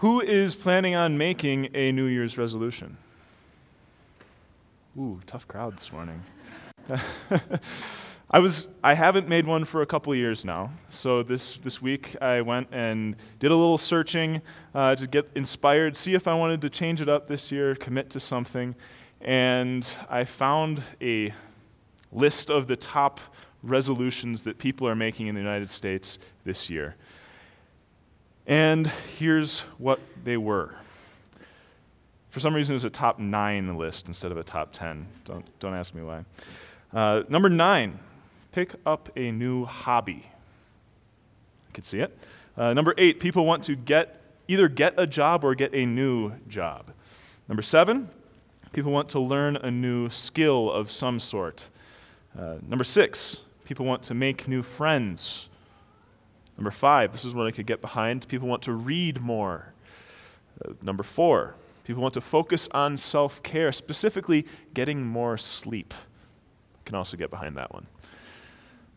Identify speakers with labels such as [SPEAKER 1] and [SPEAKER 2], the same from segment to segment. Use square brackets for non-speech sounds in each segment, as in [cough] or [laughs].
[SPEAKER 1] Who is planning on making a New Year's resolution? Ooh, tough crowd this morning. [laughs] I was I haven't made one for a couple years now. So this this week I went and did a little searching uh, to get inspired, see if I wanted to change it up this year, commit to something, and I found a list of the top resolutions that people are making in the United States this year. And here's what they were. For some reason, it was a top nine list instead of a top 10. Don't, don't ask me why. Uh, number nine, pick up a new hobby. I could see it. Uh, number eight, people want to get either get a job or get a new job. Number seven, people want to learn a new skill of some sort. Uh, number six, people want to make new friends. Number five, this is what I could get behind. People want to read more. Uh, number four, people want to focus on self care, specifically getting more sleep. I can also get behind that one.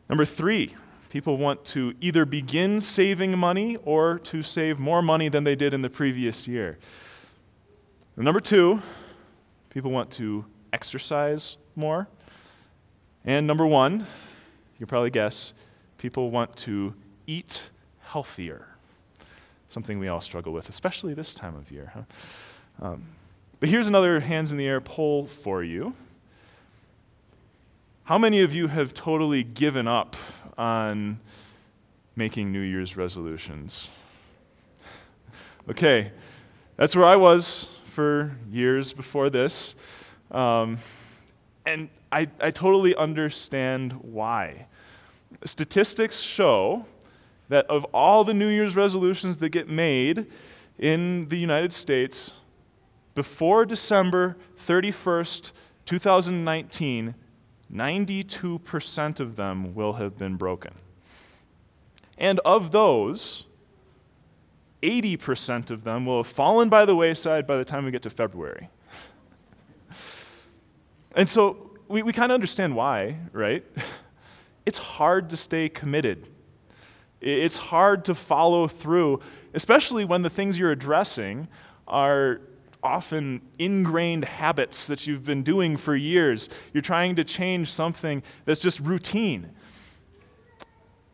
[SPEAKER 1] Number three, people want to either begin saving money or to save more money than they did in the previous year. And number two, people want to exercise more. And number one, you can probably guess, people want to eat healthier. Something we all struggle with, especially this time of year. Huh? Um, but here's another hands in the air poll for you. How many of you have totally given up on making New Year's resolutions? okay, that's where I was for years before this. Um, and I, I totally understand why. Statistics show that of all the New Year's resolutions that get made in the United States, before December 31st, 2019, 92% of them will have been broken. And of those, 80% of them will have fallen by the wayside by the time we get to February. [laughs] and so we, we kind of understand why, right? [laughs] It's hard to stay committed it's hard to follow through, especially when the things you're addressing are often ingrained habits that you've been doing for years. You're trying to change something that's just routine.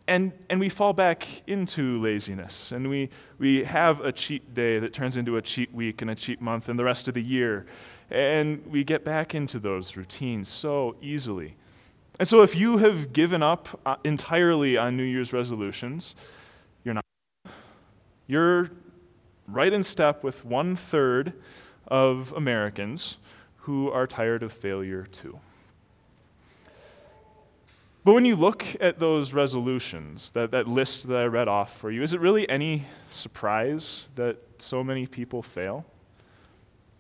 [SPEAKER 1] And, and we fall back into laziness, and we, we have a cheat day that turns into a cheat week and a cheat month and the rest of the year. And we get back into those routines so easily. And so, if you have given up uh, entirely on New Year's resolutions, you're not. You're right in step with one third of Americans who are tired of failure too. But when you look at those resolutions, that, that list that I read off for you, is it really any surprise that so many people fail?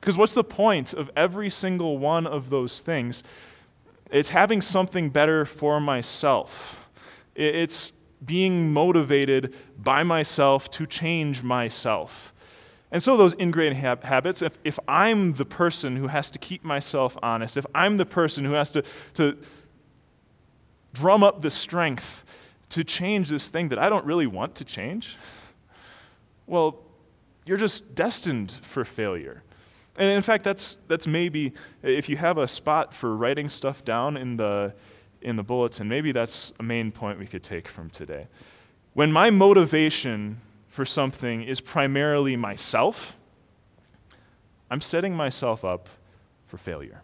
[SPEAKER 1] Because what's the point of every single one of those things it's having something better for myself. It's being motivated by myself to change myself. And so, those ingrained hab- habits, if, if I'm the person who has to keep myself honest, if I'm the person who has to, to drum up the strength to change this thing that I don't really want to change, well, you're just destined for failure. And in fact, that's, that's maybe, if you have a spot for writing stuff down in the, in the bulletin, maybe that's a main point we could take from today. When my motivation for something is primarily myself, I'm setting myself up for failure.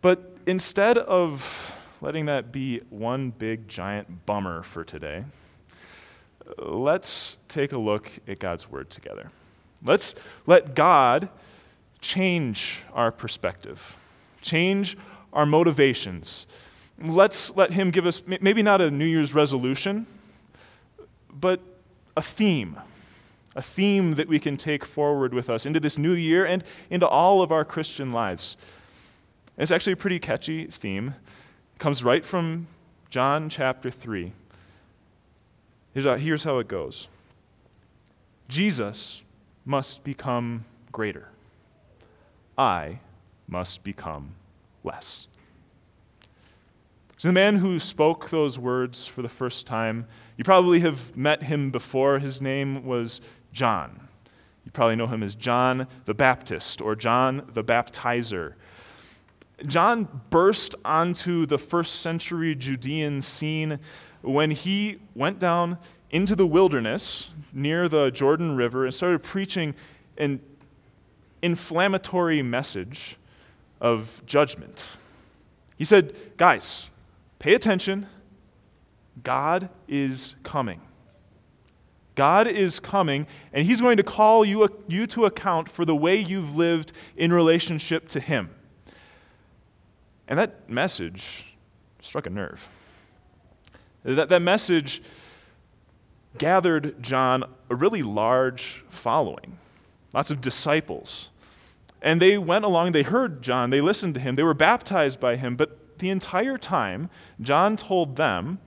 [SPEAKER 1] But instead of letting that be one big giant bummer for today, let's take a look at God's Word together. Let's let God change our perspective, change our motivations. Let's let Him give us maybe not a New Year's resolution, but a theme, a theme that we can take forward with us into this new year and into all of our Christian lives. It's actually a pretty catchy theme. It comes right from John chapter 3. Here's how it goes Jesus must become greater. I must become less. So the man who spoke those words for the first time, you probably have met him before. His name was John. You probably know him as John the Baptist or John the Baptizer. John burst onto the first century Judean scene when he went down into the wilderness near the Jordan River and started preaching an inflammatory message of judgment. He said, Guys, pay attention. God is coming. God is coming, and He's going to call you, you to account for the way you've lived in relationship to Him. And that message struck a nerve. That, that message gathered John a really large following, lots of disciples. And they went along, they heard John, they listened to him, they were baptized by him, but the entire time, John told them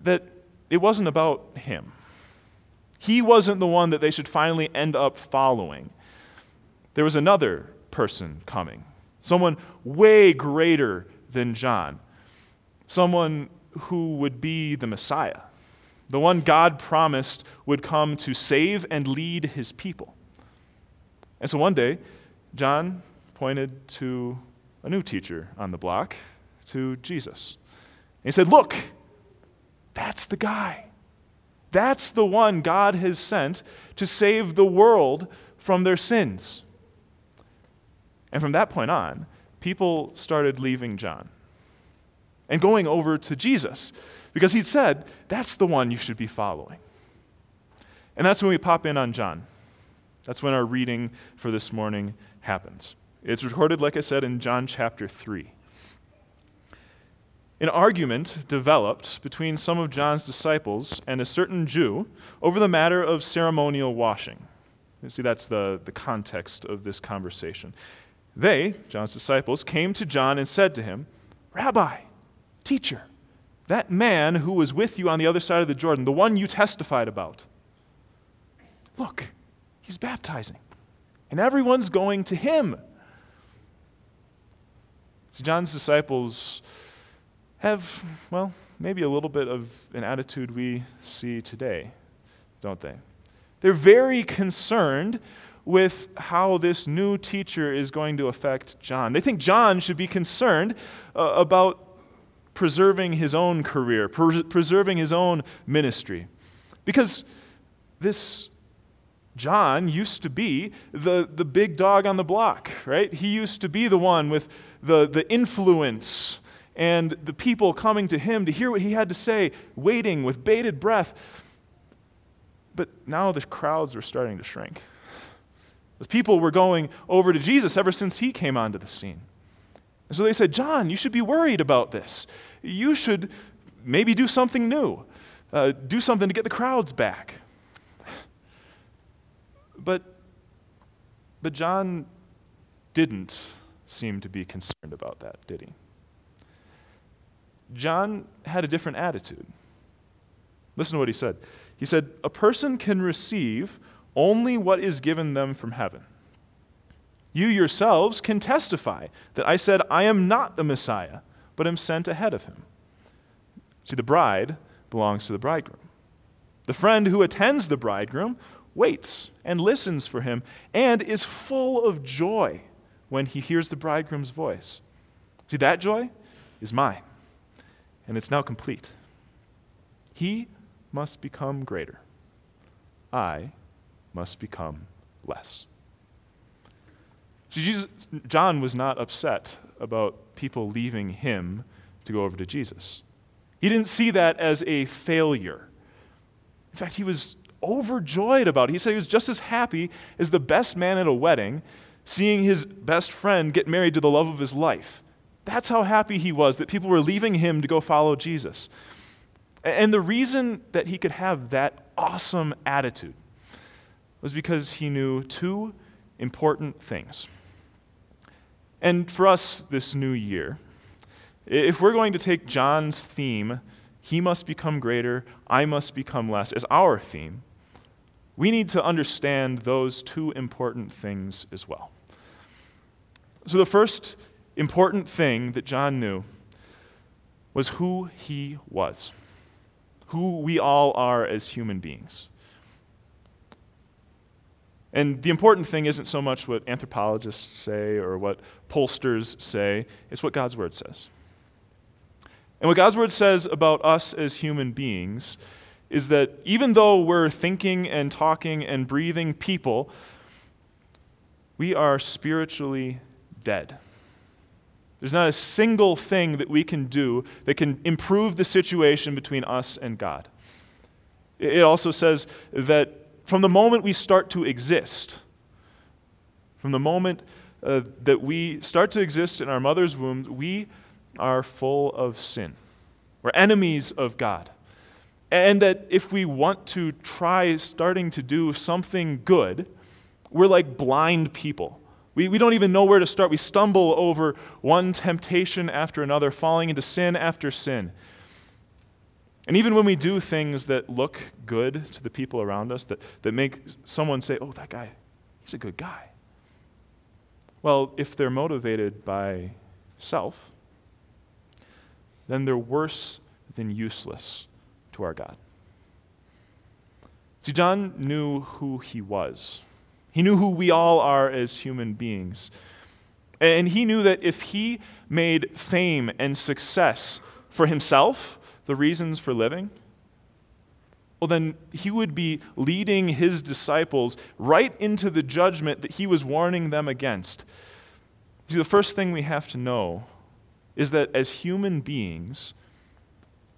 [SPEAKER 1] that it wasn't about him. He wasn't the one that they should finally end up following. There was another person coming, someone way greater than John, someone who would be the Messiah, the one God promised would come to save and lead his people. And so one day, John pointed to a new teacher on the block, to Jesus. And he said, Look, that's the guy. That's the one God has sent to save the world from their sins. And from that point on, people started leaving John and going over to Jesus because he'd said, That's the one you should be following. And that's when we pop in on John. That's when our reading for this morning happens. It's recorded, like I said, in John chapter 3. An argument developed between some of John's disciples and a certain Jew over the matter of ceremonial washing. You see, that's the, the context of this conversation. They, John's disciples, came to John and said to him, Rabbi, teacher, that man who was with you on the other side of the Jordan, the one you testified about, look, he's baptizing, and everyone's going to him. So John's disciples have, well, maybe a little bit of an attitude we see today, don't they? They're very concerned with how this new teacher is going to affect John. They think John should be concerned uh, about preserving his own career, pres- preserving his own ministry. Because this John used to be the, the big dog on the block, right? He used to be the one with the, the influence and the people coming to him to hear what he had to say, waiting with bated breath. But now the crowds were starting to shrink. The people were going over to Jesus ever since he came onto the scene. And so they said, John, you should be worried about this. You should maybe do something new, uh, do something to get the crowds back. But, but John didn't seem to be concerned about that, did he? John had a different attitude. Listen to what he said. He said, A person can receive only what is given them from heaven. You yourselves can testify that I said, I am not the Messiah, but am sent ahead of him. See, the bride belongs to the bridegroom. The friend who attends the bridegroom waits and listens for him and is full of joy when he hears the bridegroom's voice. See, that joy is mine and it's now complete. He must become greater. I must become less. Jesus, John was not upset about people leaving him to go over to Jesus. He didn't see that as a failure. In fact, he was overjoyed about it. He said he was just as happy as the best man at a wedding seeing his best friend get married to the love of his life. That's how happy he was that people were leaving him to go follow Jesus. And the reason that he could have that awesome attitude was because he knew two important things. And for us this new year, if we're going to take John's theme, he must become greater, I must become less, as our theme, we need to understand those two important things as well. So the first important thing that John knew was who he was, who we all are as human beings. And the important thing isn't so much what anthropologists say or what pollsters say, it's what God's Word says. And what God's Word says about us as human beings is that even though we're thinking and talking and breathing people, we are spiritually dead. There's not a single thing that we can do that can improve the situation between us and God. It also says that from the moment we start to exist, from the moment uh, that we start to exist in our mother's womb, we are full of sin. We're enemies of God. And that if we want to try starting to do something good, we're like blind people. We, we don't even know where to start. We stumble over one temptation after another, falling into sin after sin. And even when we do things that look good to the people around us, that, that make someone say, oh, that guy, he's a good guy. Well, if they're motivated by self, then they're worse than useless to our God. See, John knew who he was. He knew who we all are as human beings. And he knew that if he made fame and success for himself, the reasons for living, well, then he would be leading his disciples right into the judgment that he was warning them against. See, the first thing we have to know is that as human beings,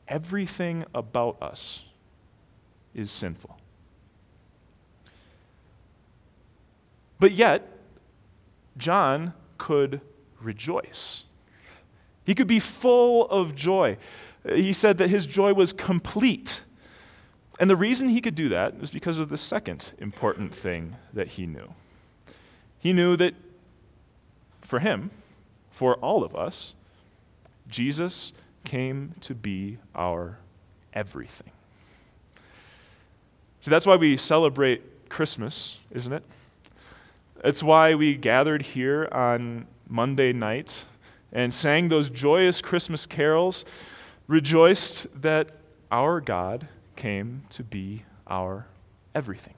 [SPEAKER 1] everything about us is sinful. But yet, John could rejoice. He could be full of joy. He said that his joy was complete. And the reason he could do that was because of the second important thing that he knew. He knew that for him, for all of us, Jesus came to be our everything. See, that's why we celebrate Christmas, isn't it? It's why we gathered here on Monday night and sang those joyous Christmas carols rejoiced that our God came to be our everything.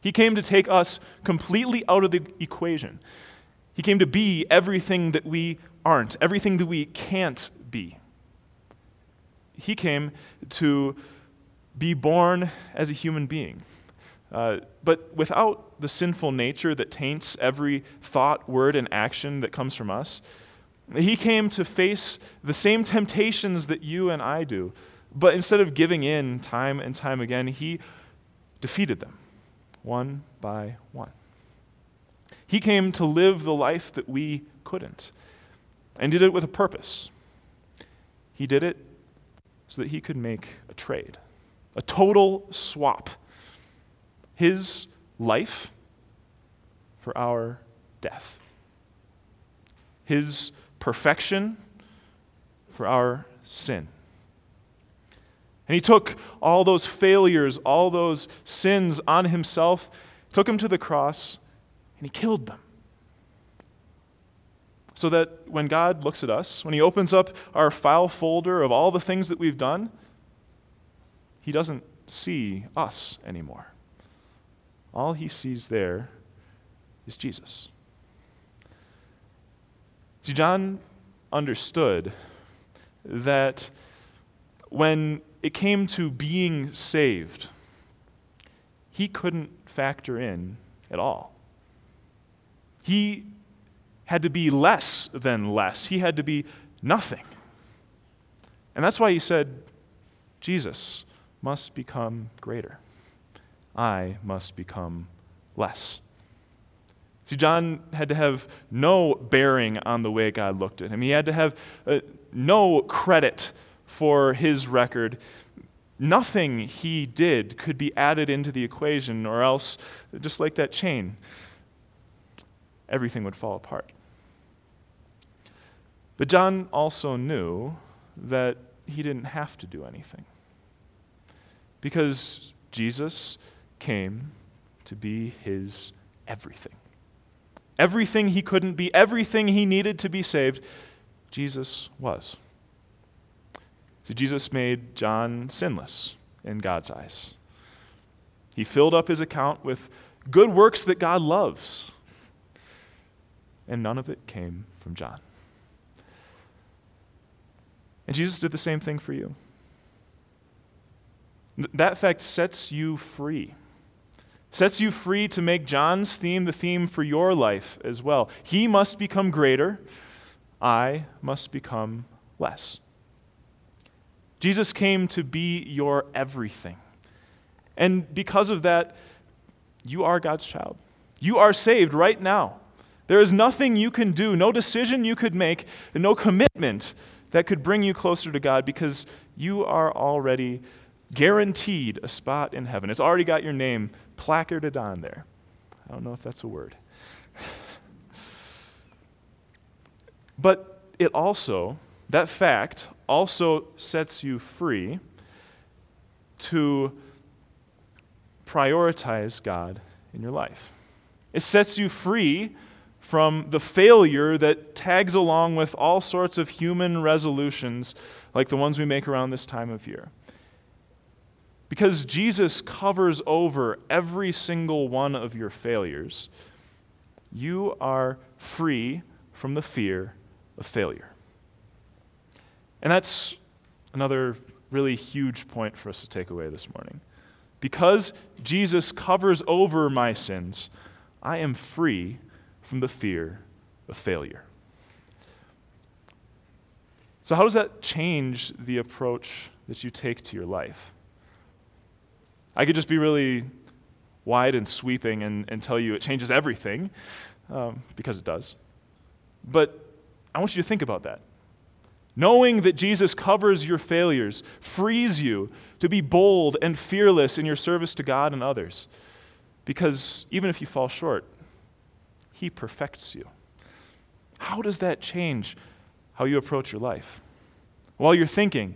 [SPEAKER 1] He came to take us completely out of the equation. He came to be everything that we aren't, everything that we can't be. He came to be born as a human being. Uh, but without the sinful nature that taints every thought, word, and action that comes from us, he came to face the same temptations that you and I do, but instead of giving in time and time again, he defeated them one by one. He came to live the life that we couldn't and did it with a purpose. He did it so that he could make a trade, a total swap. His life for our death. His perfection for our sin. And he took all those failures, all those sins on himself, took them to the cross, and he killed them. So that when God looks at us, when he opens up our file folder of all the things that we've done, he doesn't see us anymore. All he sees there is Jesus. See, John understood that when it came to being saved, he couldn't factor in at all. He had to be less than less, he had to be nothing. And that's why he said, Jesus must become greater. I must become less. See, John had to have no bearing on the way God looked at him. He had to have uh, no credit for his record. Nothing he did could be added into the equation, or else, just like that chain, everything would fall apart. But John also knew that he didn't have to do anything. Because Jesus came to be his everything everything he couldn't be, everything he needed to be saved, Jesus was. So Jesus made John sinless in God's eyes. He filled up his account with good works that God loves. And none of it came from John. And Jesus did the same thing for you. That fact sets you free. Sets you free to make John's theme the theme for your life as well. He must become greater, I must become less. Jesus came to be your everything. And because of that, you are God's child. You are saved right now. There is nothing you can do, no decision you could make, and no commitment that could bring you closer to God because you are already guaranteed a spot in heaven. It's already got your name placarded on there. I don't know if that's a word. [laughs] but it also, that fact also sets you free to prioritize God in your life. It sets you free from the failure that tags along with all sorts of human resolutions like the ones we make around this time of year. Because Jesus covers over every single one of your failures, you are free from the fear of failure. And that's another really huge point for us to take away this morning. Because Jesus covers over my sins, I am free from the fear of failure. So, how does that change the approach that you take to your life? I could just be really wide and sweeping and, and tell you it changes everything, um, because it does. But I want you to think about that. Knowing that Jesus covers your failures frees you to be bold and fearless in your service to God and others. Because even if you fall short, He perfects you. How does that change how you approach your life? While you're thinking,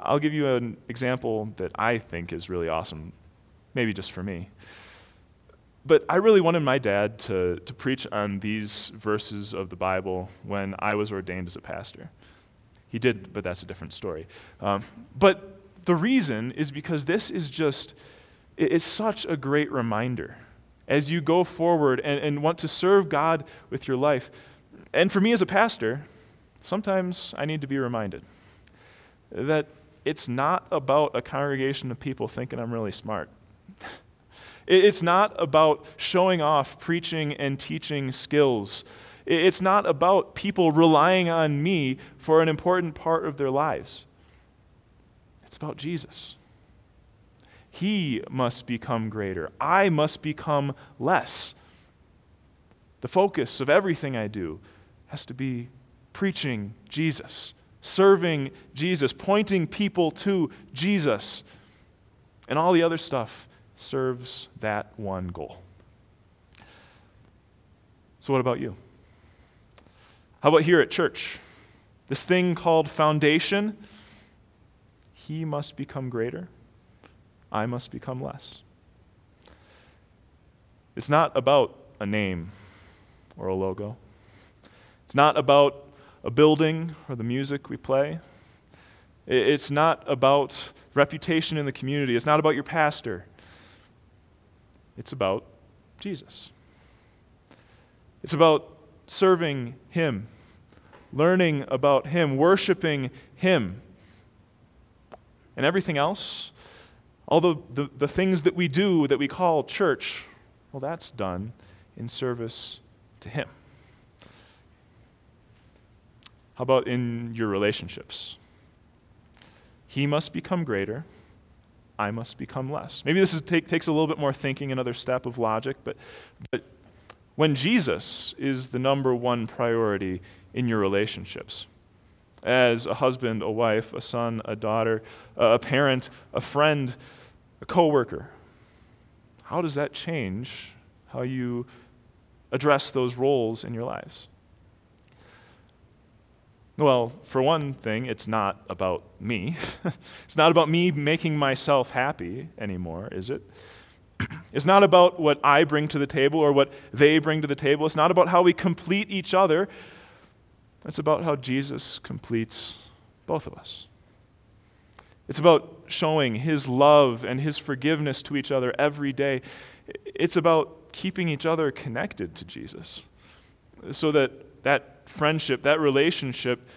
[SPEAKER 1] I'll give you an example that I think is really awesome, maybe just for me. But I really wanted my dad to, to preach on these verses of the Bible when I was ordained as a pastor. He did, but that's a different story. Um, but the reason is because this is just, it's such a great reminder as you go forward and, and want to serve God with your life. And for me as a pastor, sometimes I need to be reminded that it's not about a congregation of people thinking I'm really smart. [laughs] It's not about showing off preaching and teaching skills. It's not about people relying on me for an important part of their lives. It's about Jesus. He must become greater. I must become less. The focus of everything I do has to be preaching Jesus, serving Jesus, pointing people to Jesus. And all the other stuff serves that one goal. So, what about you? How about here at church? This thing called foundation, he must become greater, I must become less. It's not about a name or a logo. It's not about a building or the music we play. It's not about reputation in the community. It's not about your pastor. It's about Jesus. It's about serving Him, learning about Him, worshiping Him. And everything else, all the, the, the things that we do that we call church, well, that's done in service to Him. How about in your relationships? He must become greater. I must become less. Maybe this is, take, takes a little bit more thinking, another step of logic, but, but when Jesus is the number one priority in your relationships, as a husband, a wife, a son, a daughter, a parent, a friend, a coworker, how does that change how you address those roles in your lives? Well, for one thing, it's not about me. [laughs] it's not about me making myself happy anymore, is it? [clears throat] It's not about what I bring to the table or what they bring to the table. It's not about how we complete each other. It's about how Jesus completes both of us. It's about showing His love and His forgiveness to each other every day. It's about keeping each other connected to Jesus so that that friendship, that relationship,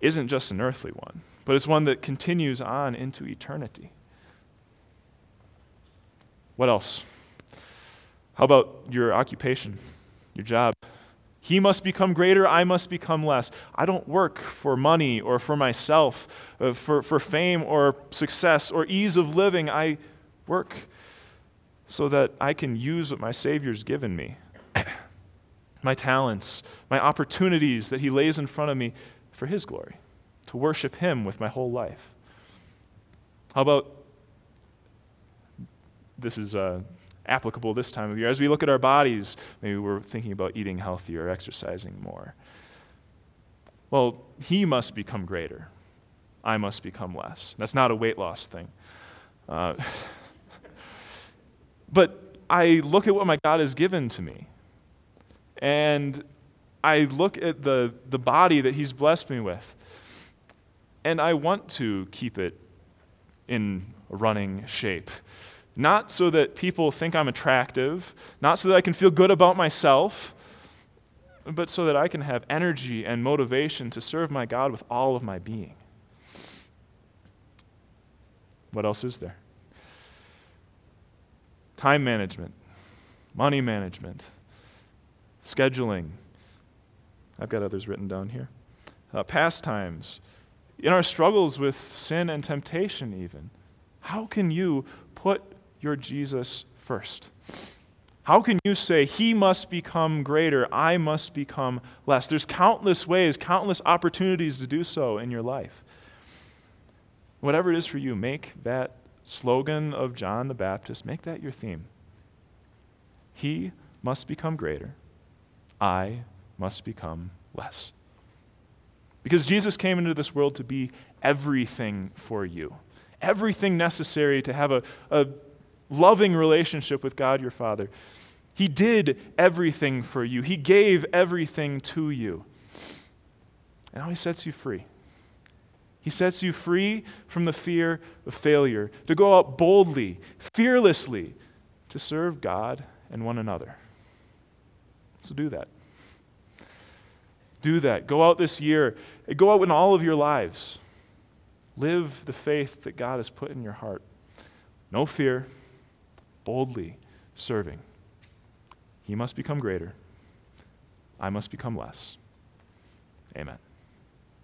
[SPEAKER 1] isn't just an earthly one, but it's one that continues on into eternity. What else? How about your occupation, your job? He must become greater, I must become less. I don't work for money or for myself, uh, for, for fame or success or ease of living. I work so that I can use what my Savior's given me my talents, my opportunities that He lays in front of me for His glory, to worship Him with my whole life. How about this is uh, applicable this time of year. As we look at our bodies, maybe we're thinking about eating healthier, exercising more. Well, he must become greater. I must become less. That's not a weight loss thing. Uh, [laughs] but I look at what my God has given to me, and I look at the, the body that He's blessed me with, and I want to keep it in running shape. Not so that people think I'm attractive, not so that I can feel good about myself, but so that I can have energy and motivation to serve my God with all of my being. What else is there? Time management, money management, scheduling. I've got others written down here. Uh, pastimes, in our struggles with sin and temptation, even. How can you put your Jesus first? How can you say, He must become greater, I must become less? There's countless ways, countless opportunities to do so in your life. Whatever it is for you, make that slogan of John the Baptist, make that your theme. He must become greater, I must become less. Because Jesus came into this world to be everything for you, everything necessary to have a, a loving relationship with God your Father. He did everything for you, He gave everything to you. And now He sets you free. He sets you free from the fear of failure, to go out boldly, fearlessly, to serve God and one another. So do that. Do that. Go out this year. Go out in all of your lives. Live the faith that God has put in your heart. No fear, boldly serving. He must become greater. I must become less. Amen.